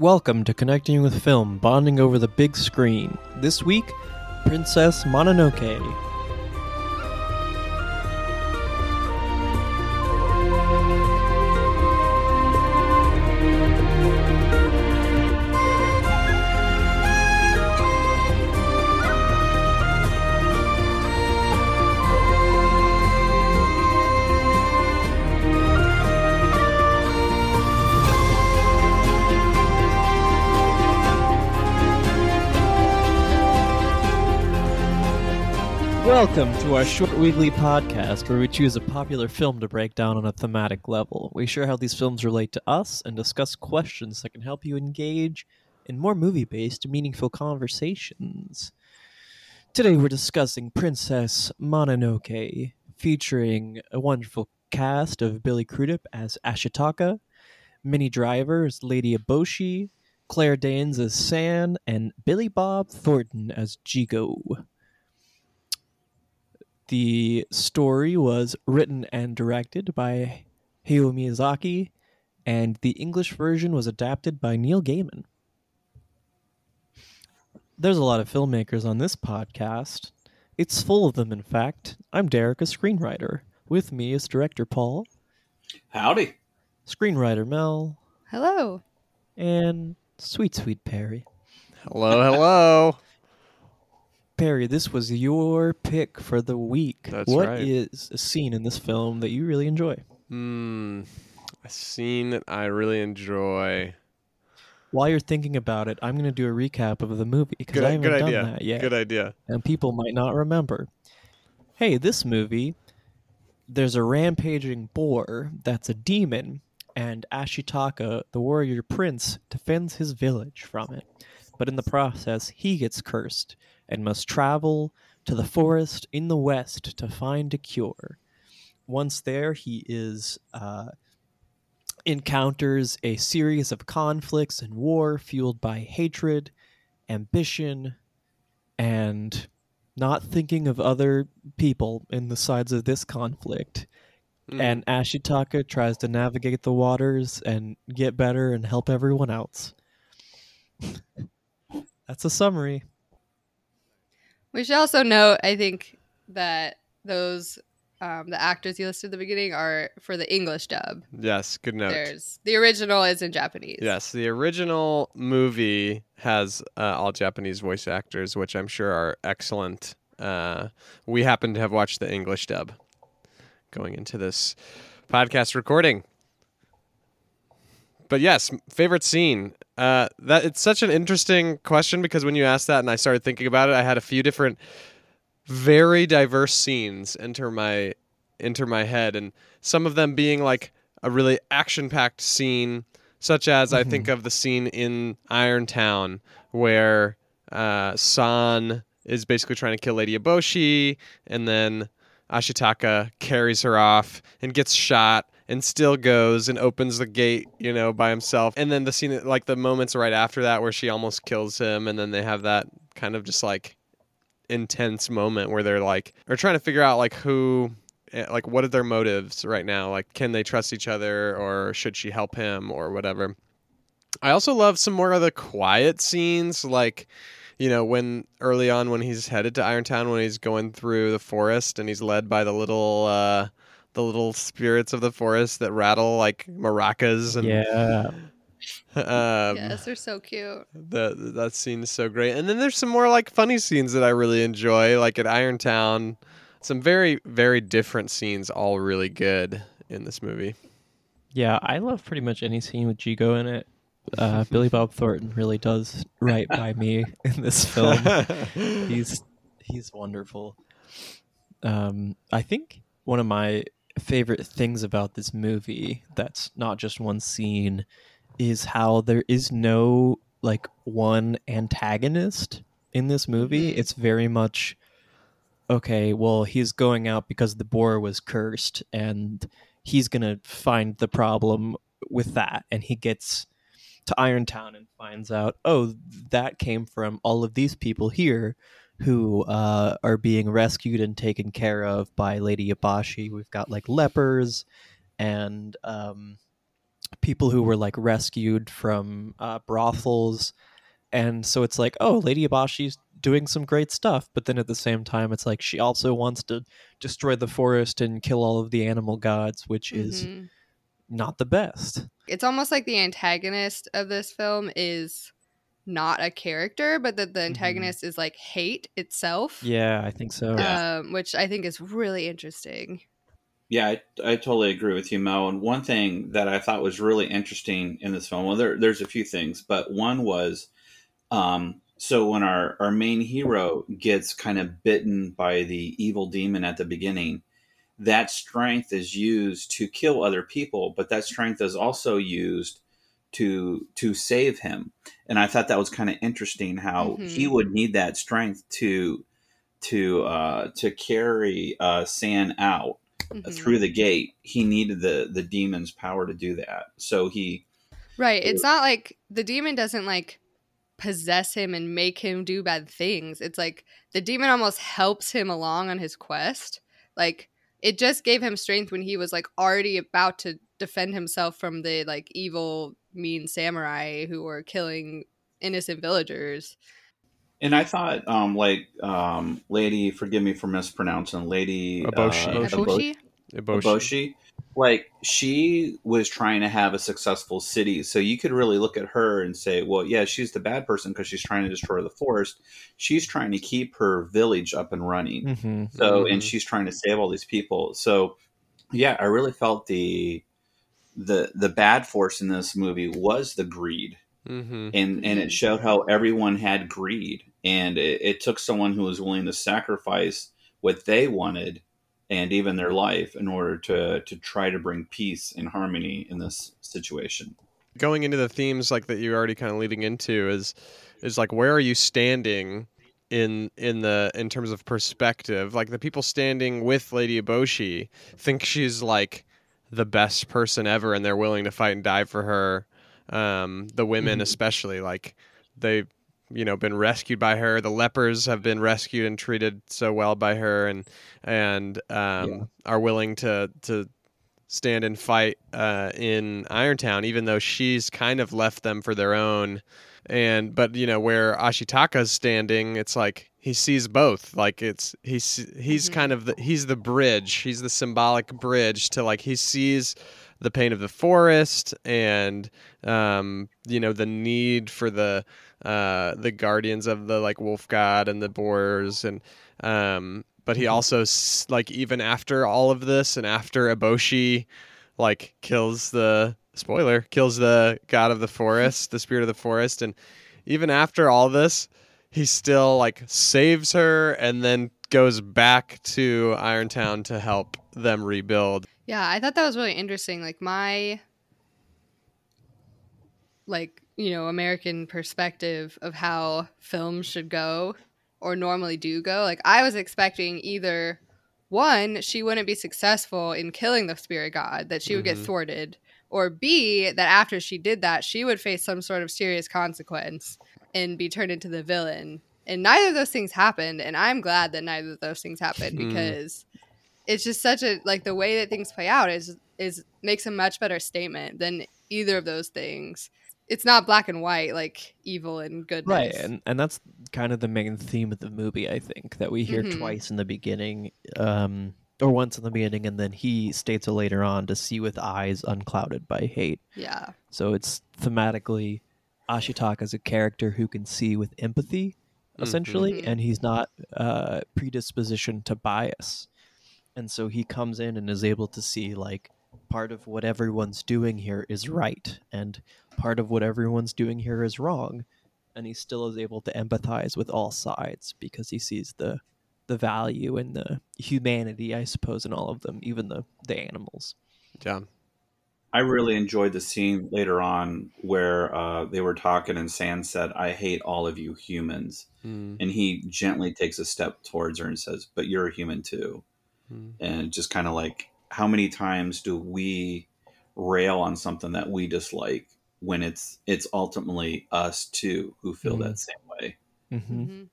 Welcome to Connecting with Film, bonding over the big screen. This week, Princess Mononoke. Welcome to our short weekly podcast where we choose a popular film to break down on a thematic level. We share how these films relate to us and discuss questions that can help you engage in more movie based, meaningful conversations. Today we're discussing Princess Mononoke, featuring a wonderful cast of Billy Crudup as Ashitaka, Minnie Driver as Lady Eboshi, Claire Danes as San, and Billy Bob Thornton as Jigo. The story was written and directed by Hayao Miyazaki, and the English version was adapted by Neil Gaiman. There's a lot of filmmakers on this podcast. It's full of them, in fact. I'm Derek, a screenwriter. With me is director Paul, Howdy. screenwriter Mel, Hello. and sweet, sweet Perry. Hello, hello. Perry, this was your pick for the week. That's What right. is a scene in this film that you really enjoy? Hmm. A scene that I really enjoy. While you're thinking about it, I'm going to do a recap of the movie because I haven't good done idea. that yet, Good idea. and people might not remember. Hey, this movie, there's a rampaging boar that's a demon, and Ashitaka, the warrior prince, defends his village from it. But in the process, he gets cursed and must travel to the forest in the west to find a cure. Once there, he is uh, encounters a series of conflicts and war fueled by hatred, ambition, and not thinking of other people in the sides of this conflict. Mm. And Ashitaka tries to navigate the waters and get better and help everyone else. That's a summary. We should also note, I think, that those um, the actors you listed at the beginning are for the English dub. yes, good note. There's the original is in Japanese. Yes, the original movie has uh, all Japanese voice actors, which I'm sure are excellent. Uh, we happen to have watched the English dub going into this podcast recording. But yes, favorite scene. Uh, that it's such an interesting question because when you asked that and I started thinking about it, I had a few different, very diverse scenes enter my enter my head, and some of them being like a really action-packed scene, such as I think of the scene in Iron Town where uh, San is basically trying to kill Lady Eboshi, and then Ashitaka carries her off and gets shot and still goes and opens the gate, you know, by himself. And then the scene, like the moments right after that where she almost kills him, and then they have that kind of just like intense moment where they're like, are trying to figure out like who. eh, Like, what are their motives right now? Like, can they trust each other or should she help him or whatever? I also love some more of the quiet scenes, like, you know, when early on when he's headed to Irontown, when he's going through the forest and he's led by the little, uh, the little spirits of the forest that rattle like maracas and Yeah. um, yes, they're so cute. the that scene is so great. And then there's some more like funny scenes that I really enjoy, like at Irontown. Some very very different scenes, all really good in this movie. Yeah, I love pretty much any scene with Jigo in it. Uh, Billy Bob Thornton really does right by me in this film. he's he's wonderful. Um, I think one of my favorite things about this movie that's not just one scene is how there is no like one antagonist in this movie. Mhm. It's very much okay, well, he's going out because the boar was cursed and he's going to find the problem with that and he gets to Irontown and finds out, oh, that came from all of these people here who uh, are being rescued and taken care of by Lady Yabashi. We've got like lepers and um, people who were like rescued from uh, brothels, and so it's like, oh, Lady Abashi's doing some great stuff, but then at the same time, it's like she also wants to destroy the forest and kill all of the animal gods, which is Mhm. not the best. It's almost like the antagonist of this film is not a character, but that the antagonist is like hate itself. Yeah, I think so. Yeah. Um, which I think is really interesting. Yeah, I, I totally agree with you, Mo. And one thing that I thought was really interesting in this film, well, there, there's a few things, but one was um, so when our, our main hero gets kind of bitten by the evil demon at the beginning, that strength is used to kill other people, but that strength is also used to to save him. And I thought that was kind of interesting how Mhm. he would need that strength to to uh, to carry uh, San out Mhm. through the gate, he needed the the demon's power to do that. So he Right. It's not like the demon doesn't like possess him and make him do bad things. It's like the demon almost helps him along on his quest. Like it just gave him strength when he was like already about to defend himself from the like evil mean samurai who were killing innocent villagers. and I thought um like um lady forgive me for mispronouncing lady Eboshi. uh, Eboshi? Eboshi. Eboshi. Like she was trying to have a successful city, so you could really look at her and say, "Well, yeah, she's the bad person because she's trying to destroy the forest. She's trying to keep her village up and running. hmm So, Mhm. and she's trying to save all these people. So, yeah, I really felt the the the bad force in this movie was the greed, Mm-hmm. and and it showed how everyone had greed, and it, it took someone who was willing to sacrifice what they wanted and even their life in order to to try to bring peace and harmony in this situation. Going into the themes like that you're already kind of leading into is is like where are you standing in in the in terms of perspective? Like the people standing with Lady Eboshi think she's like the best person ever and they're willing to fight and die for her. Um, the women Mhm. especially like they you know been rescued by her the lepers have been rescued and treated so well by her and and um, Yeah. are willing to to stand and fight uh, in Irontown, even though she's kind of left them for their own. And but you know where Ashitaka's standing, it's like he sees both. Like it's he's he's Mhm. kind of the, he's the bridge. He's the symbolic bridge to like he sees the pain of the forest and um, you know the need for the uh, the guardians of the like wolf god and the boars and um, but he Mhm. also like even after all of this and after Eboshi like kills the spoiler kills the god of the forest the spirit of the forest and even after all this he still like saves her and then goes back to Irontown to help them rebuild Yeah, I thought that was really interesting. Like my like, you know, American perspective of how films should go or normally do go. Like I was expecting either one, she wouldn't be successful in killing the spirit god, that she would get Mhm. thwarted, or B, that after she did that, she would face some sort of serious consequence and be turned into the villain. And neither of those things happened, and I'm glad that neither of those things happened Hmm. because it's just such a like the way that things play out is is makes a much better statement than either of those things. It's not black and white like evil and good. Right, and and that's kind of the main theme of the movie. I think that we hear Mhm. twice in the beginning, um, or once in the beginning, and then he states it later on to see with eyes unclouded by hate. yeah. So it's thematically Ashitaka is a character who can see with empathy, essentially, Mhm. and he's not uh, predisposition to bias. And so he comes in and is able to see like part of what everyone's doing here is right, and part of what everyone's doing here is wrong. And he still is able to empathize with all sides because he sees the the value and the humanity, I suppose, in all of them, even the the animals. yeah I really enjoyed the scene later on where uh, they were talking and San said, "I hate all of you humans," Mm, and he gently takes a step towards her and says, "But you're a human too." mm. And just kind of like, how many times do we rail on something that we dislike when it's it's ultimately us too who feel Mhm. that same way? Mm-hmm. Mhm.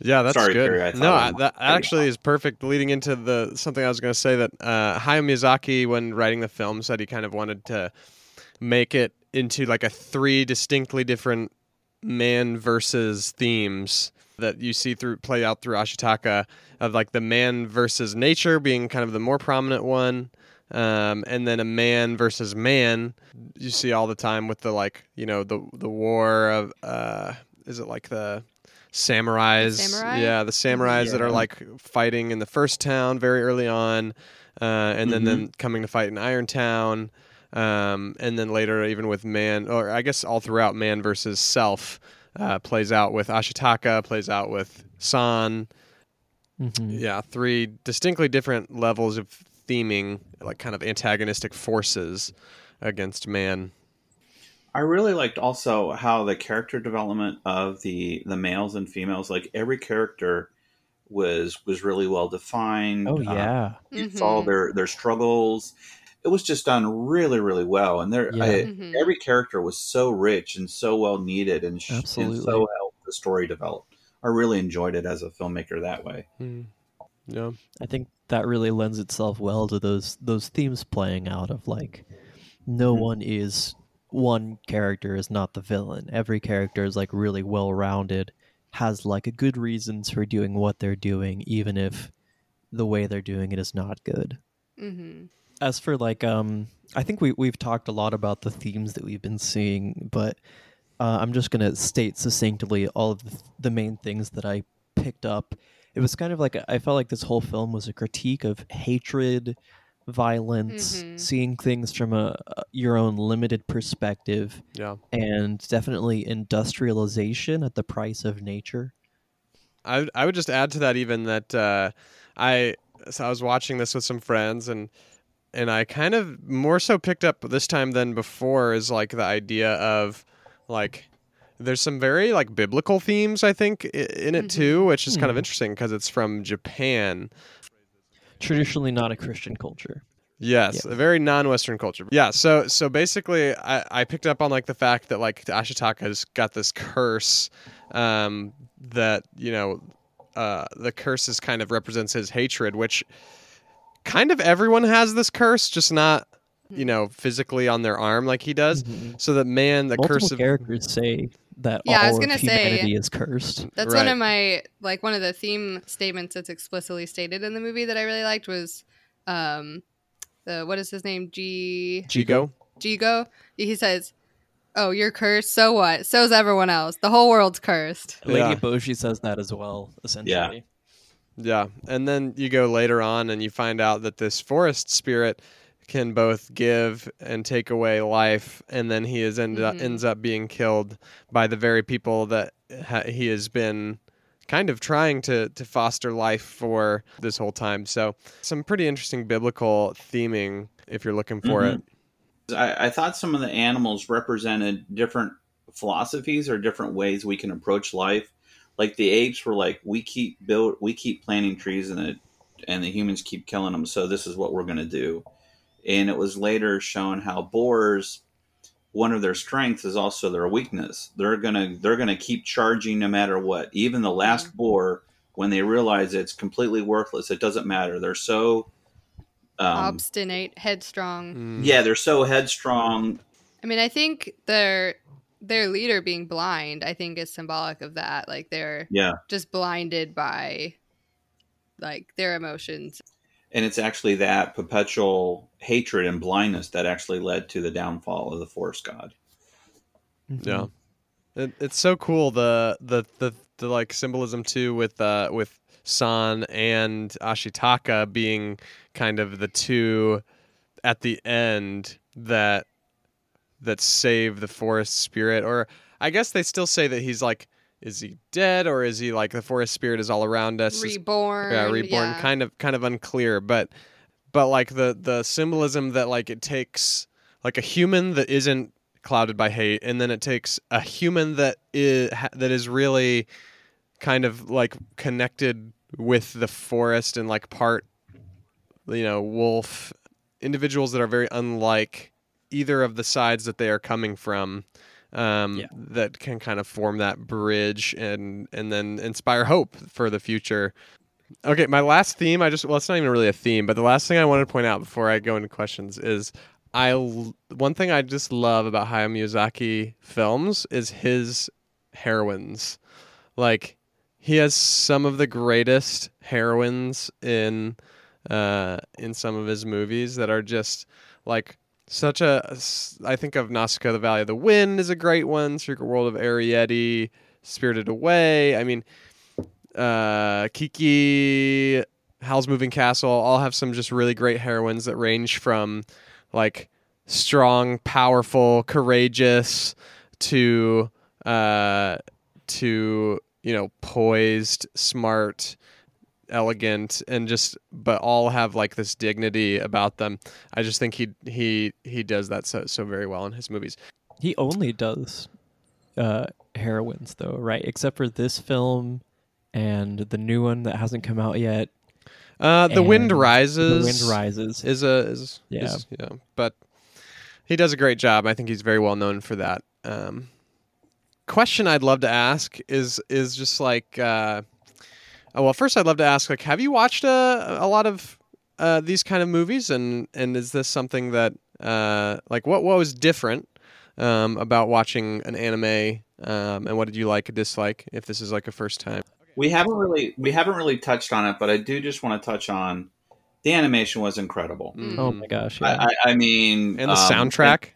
Yeah, that's Sorry, good. Perry, no, I that actually is perfect. Leading into the something I was going to say that uh, Hayao Miyazaki, when writing the film, said he kind of wanted to make it into like a three distinctly different man versus themes that you see through play out through Ashitaka of like the man versus nature being kind of the more prominent one. Um, and then a man versus man you see all the time with the like you know the the war of uh is it like the samurais samurai? yeah the samurais that are like fighting in the first town very early on uh, and then Mhm. then coming to fight in Irontown um, and then later even with man or I guess all throughout man versus self uh, plays out with Ashitaka plays out with San Mhm. yeah three distinctly different levels of theming like kind of antagonistic forces against man I really liked also how the character development of the the males and females, like every character was was really well defined. Oh Uh, yeah. you saw Mhm. their their struggles. It was just done really, really well, and there Yeah. I, Mhm. every character was so rich and so well needed, and, sh- and Absolutely. so helped the story develop. I really enjoyed it as a filmmaker that way. yeah I think that really lends itself well to those those themes playing out of like no Mhm. one is one character is not the villain. Every character is like really well rounded, has like a good reasons for doing what they're doing, even if the way they're doing it is not good. hmm As for like um I think we we've talked a lot about the themes that we've been seeing, but uh, I'm just gonna state succinctly all of the, the main things that I picked up. It was kind of like I felt like this whole film was a critique of hatred, violence, Mhm. seeing things from a, a your own limited perspective, yeah and definitely industrialization at the price of nature. I would- I would just add to that even that uh, I so I was watching this with some friends and and I kind of more so picked up this time than before is like the idea of like there's some very like biblical themes I think in it too, which is kind of Mhm. interesting because it's from Japan. Traditionally not a Christian culture. Yes, Yeah. a very non-Western culture. Yeah, so so basically, I, I picked up on like the fact that like Ashitaka's got this curse, um, that you know, uh, the curse is kind of represents his hatred, which kind of everyone has this curse, just not you know physically on their arm like he does. Mhm. So that man, the Multiple curse of characters say that Yeah, I was gonna say- humanity is cursed. That's one of my like one of the theme statements that's explicitly stated in the movie that I really liked was um the what is his name G Jigo. Jigo. He says, "Oh, you're cursed. So what? So's everyone else. The whole world's cursed." Lady Yeah. Eboshi says that as well, essentially. Yeah. Yeah, and then you go later on and you find out that this forest spirit can both give and take away life, and then he is end up, Mhm. ends up being killed by the very people that ha- he has been kind of trying to to foster life for this whole time. So some pretty interesting biblical theming if you're looking for Mhm. it. I, I thought some of the animals represented different philosophies or different ways we can approach life. Like the apes were like, we keep build, we keep planting trees, and the and the humans keep killing them. So this is what we're going to do. And it was later shown how boars, one of their strengths is also their weakness. They're gonna they're gonna keep charging no matter what. Even the last boar, when they realize it's completely worthless, it doesn't matter. They're so um, Obstinate, headstrong. Mm. yeah, they're so headstrong I mean, I think their their leader being blind, I think is symbolic of that. Like they're Yeah. just blinded by like their emotions. And it's actually that perpetual hatred and blindness that actually led to the downfall of the forest god. Mhm. Yeah. It, it's so cool the, the the the like symbolism too with uh with San and Ashitaka being kind of the two at the end that that save the forest spirit or I guess they still say that he's like is he dead or is he like the forest spirit is all around us reborn. yeah reborn yeah. kind of kind of unclear but but like the the symbolism that like it takes like a human that isn't clouded by hate and then it takes a human that is that is really kind of like connected with the forest and like part you know wolf individuals that are very unlike either of the sides that they are coming from um, Yeah. that can kind of form that bridge and and then inspire hope for the future Okay, my last theme, I just well, it's not even really a theme, but the last thing I wanted to point out before I go into questions is I one thing I just love about Hayao Miyazaki films is his heroines. Like he has some of the greatest heroines in uh, in some of his movies that are just like such a, I think of Nausicaa, the Valley of the Wind is a great one. Secret World of Arrietty, Spirited Away. I mean, uh, Kiki, Howl's Moving Castle all have some just really great heroines that range from like strong, powerful, courageous to uh, to you know poised, smart, elegant, and just but all have like this dignity about them. I just think he he he does that so so very well in his movies. He only does uh, heroines, though, right? Except for this film and the new one that hasn't come out yet. Uh, the Wind Rises. The Wind Rises. is a is Yeah. is- yeah but he does a great job i think he's very well known for that um question i'd love to ask is is just like uh oh, well first i'd love to ask like have you watched a, a lot of uh these kind of movies and and is this something that uh like what what was different um about watching an anime um and what did you like or dislike if this is like a first time We haven't really we haven't really touched on it, but I do just want to touch on the animation was incredible. Mm. oh my gosh. Yeah. I, I, I mean, and the um, soundtrack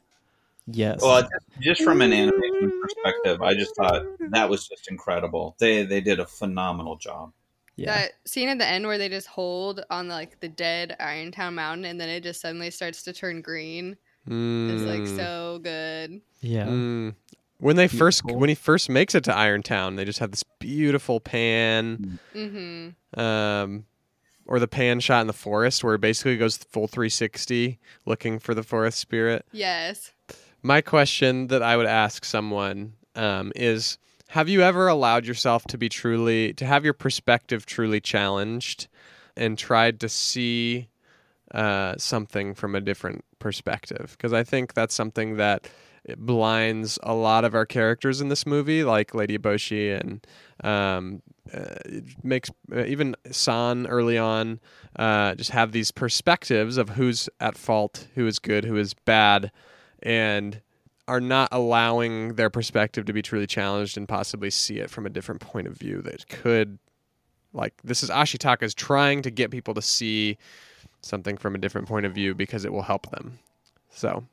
yes. Well, just, just from an animation perspective, I just thought that was just incredible. They they did a phenomenal job. Yeah. That scene at the end where they just hold on like the dead Irontown Mountain and then it just suddenly starts to turn green is like Mm. so good. yeah. Mm. When they first when he first makes it to Irontown, they just have this beautiful pan, Mm-hmm. um, or the pan shot in the forest where it basically goes full 360 looking for the forest spirit. Yes. My question that I would ask someone um, is: Have you ever allowed yourself to be truly to have your perspective truly challenged, and tried to see uh, something from a different perspective? Because I think that's something that blinds a lot of our characters in this movie, like Lady Eboshi and um, uh, makes uh, even San early on uh, just have these perspectives of who's at fault, who is good, who is bad, and are not allowing their perspective to be truly challenged and possibly see it from a different point of view that could like this is Ashitaka's trying to get people to see something from a different point of view because it will help them. So,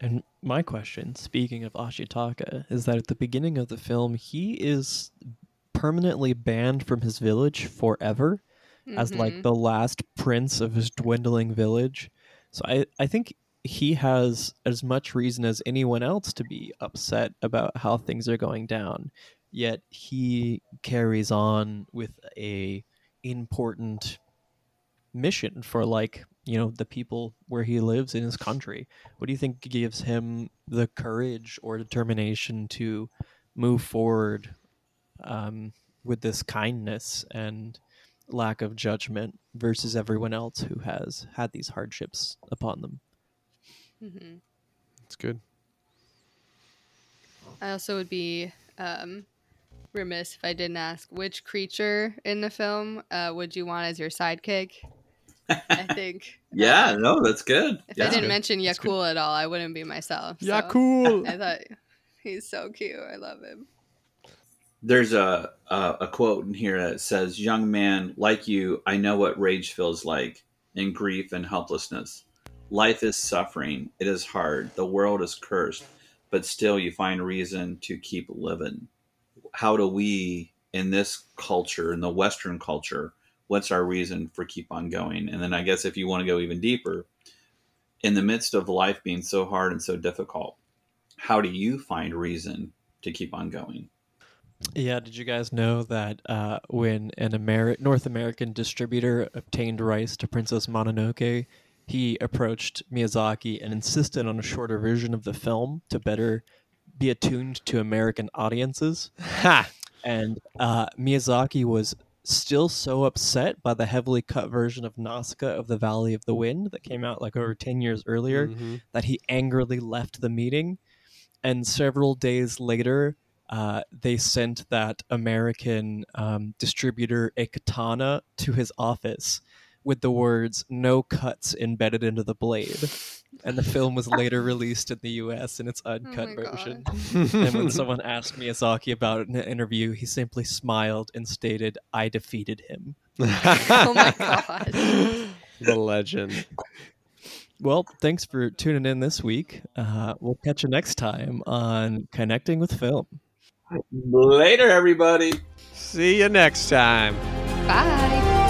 And my question, speaking of Ashitaka, is that at the beginning of the film, he is permanently banned from his village forever as Mhm. like the last prince of his dwindling village. So I, I think he has as much reason as anyone else to be upset about how things are going down. Yet he carries on with a important mission for like, you know, the people where he lives in his country. What do you think gives him the courage or determination to move forward um, with this kindness and lack of judgment versus everyone else who has had these hardships upon them. Mhm. it's good. I also would be um, remiss if I didn't ask which creature in the film uh, would you want as your sidekick? I think. Yeah, um, no, that's good. If yeah. I didn't mention That's. Yakul at all, I wouldn't be myself. Yeah, so cool. I thought he's so cute. I love him. There's a, a a quote in here that says, "Young man, like you, I know what rage feels like, in grief and helplessness. Life is suffering. It is hard. The world is cursed, but still, you find reason to keep living. How do we, in this culture, in the Western culture, what's our reason for keep on going? And then I guess if you want to go even deeper, in the midst of life being so hard and so difficult, how do you find reason to keep on going?" Yeah, did you guys know that uh, when an Ameri- North American distributor obtained rights to Princess Mononoke, he approached Miyazaki and insisted on a shorter version of the film to better be attuned to American audiences. Ha! And uh, Miyazaki was still so upset by the heavily cut version of Nausicaa of the Valley of the Wind that came out like over 10 years earlier Mhm. that he angrily left the meeting. And several days later, uh, they sent that American um, distributor a katana to his office with the words "no cuts" embedded into the blade, and the film was later released in the U.S. in its uncut Oh version. and when someone asked Miyazaki about it in an interview, he simply smiled and stated, "I defeated him." Oh my god. the legend. Well, thanks for tuning in this week. Uh, we'll catch you next time on Connecting with Film. Later, everybody. See you next time. Bye.